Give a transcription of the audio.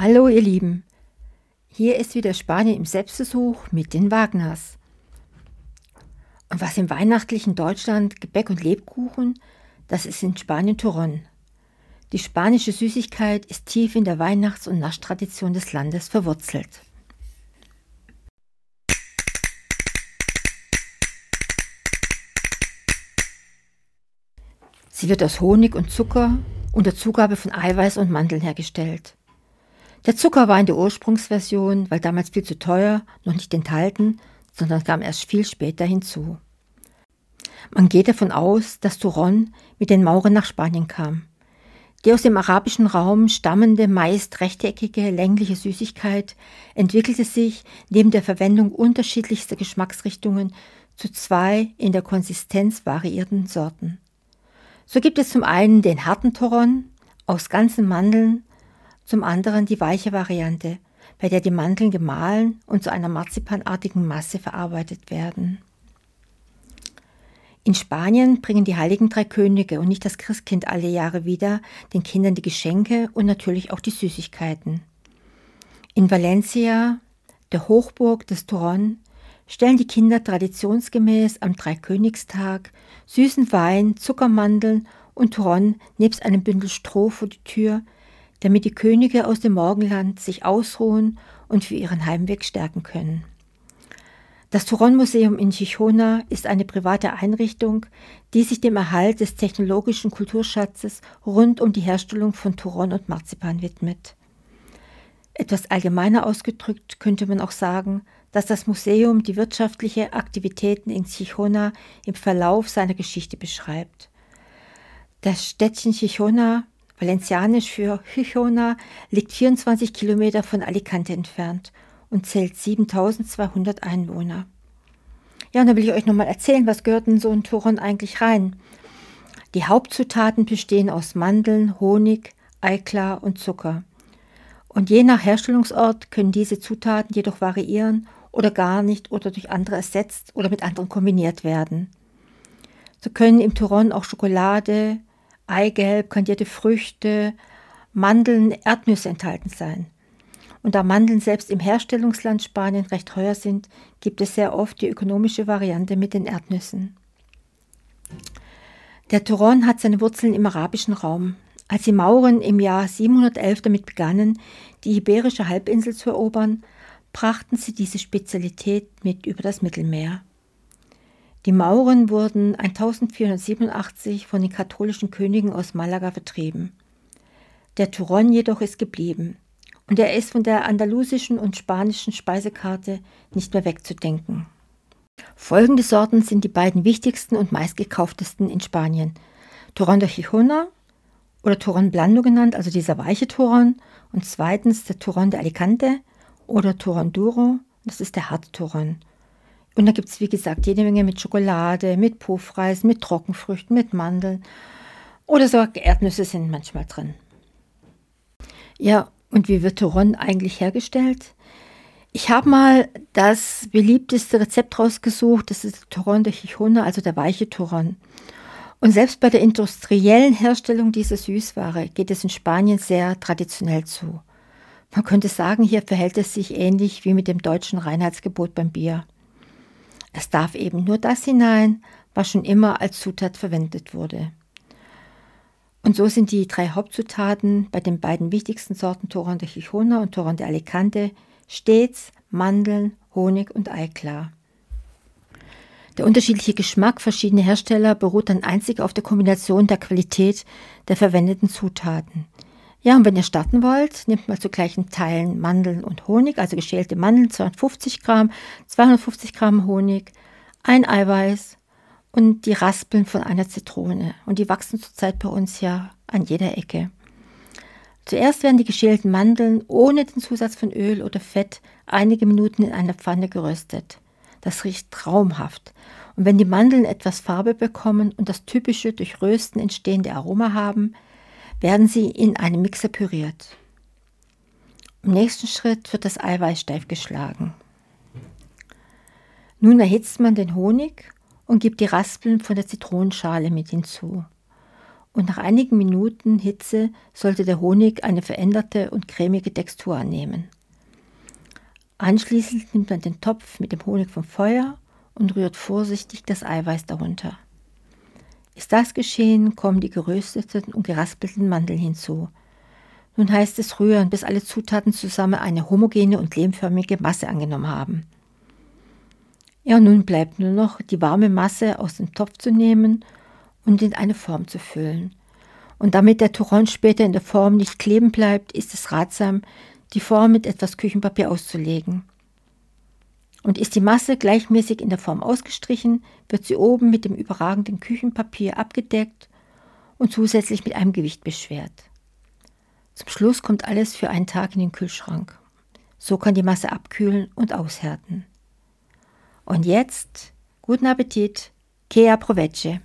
Hallo ihr Lieben, hier ist wieder Spanien im Selbstversuch mit den Wagners. Und was im weihnachtlichen Deutschland Gebäck und Lebkuchen, das ist in Spanien Turon. Die spanische Süßigkeit ist tief in der Weihnachts- und Naschtradition des Landes verwurzelt. Sie wird aus Honig und Zucker unter Zugabe von Eiweiß und Mandeln hergestellt. Der Zucker war in der Ursprungsversion, weil damals viel zu teuer, noch nicht enthalten, sondern kam erst viel später hinzu. Man geht davon aus, dass Turon mit den Mauren nach Spanien kam. Die aus dem arabischen Raum stammende, meist rechteckige, längliche Süßigkeit entwickelte sich neben der Verwendung unterschiedlichster Geschmacksrichtungen zu zwei in der Konsistenz variierten Sorten. So gibt es zum einen den harten Toron aus ganzen Mandeln zum anderen die weiche Variante, bei der die Mandeln gemahlen und zu einer marzipanartigen Masse verarbeitet werden. In Spanien bringen die heiligen drei Könige und nicht das Christkind alle Jahre wieder den Kindern die Geschenke und natürlich auch die Süßigkeiten. In Valencia, der Hochburg des Turon, stellen die Kinder traditionsgemäß am Dreikönigstag süßen Wein, Zuckermandeln und Turon nebst einem Bündel Stroh vor die Tür, damit die Könige aus dem Morgenland sich ausruhen und für ihren Heimweg stärken können. Das Turon-Museum in Chichona ist eine private Einrichtung, die sich dem Erhalt des technologischen Kulturschatzes rund um die Herstellung von Turon und Marzipan widmet. Etwas allgemeiner ausgedrückt könnte man auch sagen, dass das Museum die wirtschaftliche Aktivitäten in Chichona im Verlauf seiner Geschichte beschreibt. Das Städtchen Chichona Valencianisch für Chichona liegt 24 Kilometer von Alicante entfernt und zählt 7200 Einwohner. Ja, und da will ich euch nochmal erzählen, was gehört in so ein Turon eigentlich rein. Die Hauptzutaten bestehen aus Mandeln, Honig, Eiklar und Zucker. Und je nach Herstellungsort können diese Zutaten jedoch variieren oder gar nicht oder durch andere ersetzt oder mit anderen kombiniert werden. So können im Turon auch Schokolade, Eigelb, kandierte Früchte, Mandeln, Erdnüsse enthalten sein. Und da Mandeln selbst im Herstellungsland Spanien recht teuer sind, gibt es sehr oft die ökonomische Variante mit den Erdnüssen. Der Turon hat seine Wurzeln im arabischen Raum. Als die Mauren im Jahr 711 damit begannen, die iberische Halbinsel zu erobern, brachten sie diese Spezialität mit über das Mittelmeer. Die Mauren wurden 1487 von den katholischen Königen aus Malaga vertrieben. Der Turon jedoch ist geblieben und er ist von der andalusischen und spanischen Speisekarte nicht mehr wegzudenken. Folgende Sorten sind die beiden wichtigsten und meistgekauftesten in Spanien. Turon de Gijona oder Turon Blando genannt, also dieser weiche Turon, und zweitens der Turon de Alicante oder Turon Duro, das ist der harte Turon. Und da gibt es, wie gesagt, jede Menge mit Schokolade, mit Puffreis, mit Trockenfrüchten, mit Mandeln. Oder sogar Erdnüsse sind manchmal drin. Ja, und wie wird Turon eigentlich hergestellt? Ich habe mal das beliebteste Rezept rausgesucht. Das ist Turon de Chichona, also der weiche Turon. Und selbst bei der industriellen Herstellung dieser Süßware geht es in Spanien sehr traditionell zu. Man könnte sagen, hier verhält es sich ähnlich wie mit dem deutschen Reinheitsgebot beim Bier. Es darf eben nur das hinein, was schon immer als Zutat verwendet wurde. Und so sind die drei Hauptzutaten bei den beiden wichtigsten Sorten Toron de Chichona und Toron de Alicante stets Mandeln, Honig und Eiklar. Der unterschiedliche Geschmack verschiedener Hersteller beruht dann einzig auf der Kombination der Qualität der verwendeten Zutaten. Ja, und wenn ihr starten wollt, nehmt mal zu gleichen Teilen Mandeln und Honig, also geschälte Mandeln 250 Gramm, 250 Gramm Honig, ein Eiweiß und die Raspeln von einer Zitrone. Und die wachsen zurzeit bei uns ja an jeder Ecke. Zuerst werden die geschälten Mandeln ohne den Zusatz von Öl oder Fett einige Minuten in einer Pfanne geröstet. Das riecht traumhaft. Und wenn die Mandeln etwas Farbe bekommen und das typische durch Rösten entstehende Aroma haben, werden sie in einem Mixer püriert. Im nächsten Schritt wird das Eiweiß steif geschlagen. Nun erhitzt man den Honig und gibt die Raspeln von der Zitronenschale mit hinzu. und nach einigen Minuten Hitze sollte der Honig eine veränderte und cremige Textur annehmen. Anschließend nimmt man den Topf mit dem Honig vom Feuer und rührt vorsichtig das Eiweiß darunter. Ist das geschehen, kommen die gerösteten und geraspelten Mandeln hinzu. Nun heißt es rühren, bis alle Zutaten zusammen eine homogene und lehmförmige Masse angenommen haben. Ja, nun bleibt nur noch die warme Masse aus dem Topf zu nehmen und in eine Form zu füllen. Und damit der Touron später in der Form nicht kleben bleibt, ist es ratsam, die Form mit etwas Küchenpapier auszulegen. Und ist die Masse gleichmäßig in der Form ausgestrichen, wird sie oben mit dem überragenden Küchenpapier abgedeckt und zusätzlich mit einem Gewicht beschwert. Zum Schluss kommt alles für einen Tag in den Kühlschrank. So kann die Masse abkühlen und aushärten. Und jetzt guten Appetit, Kea Provece.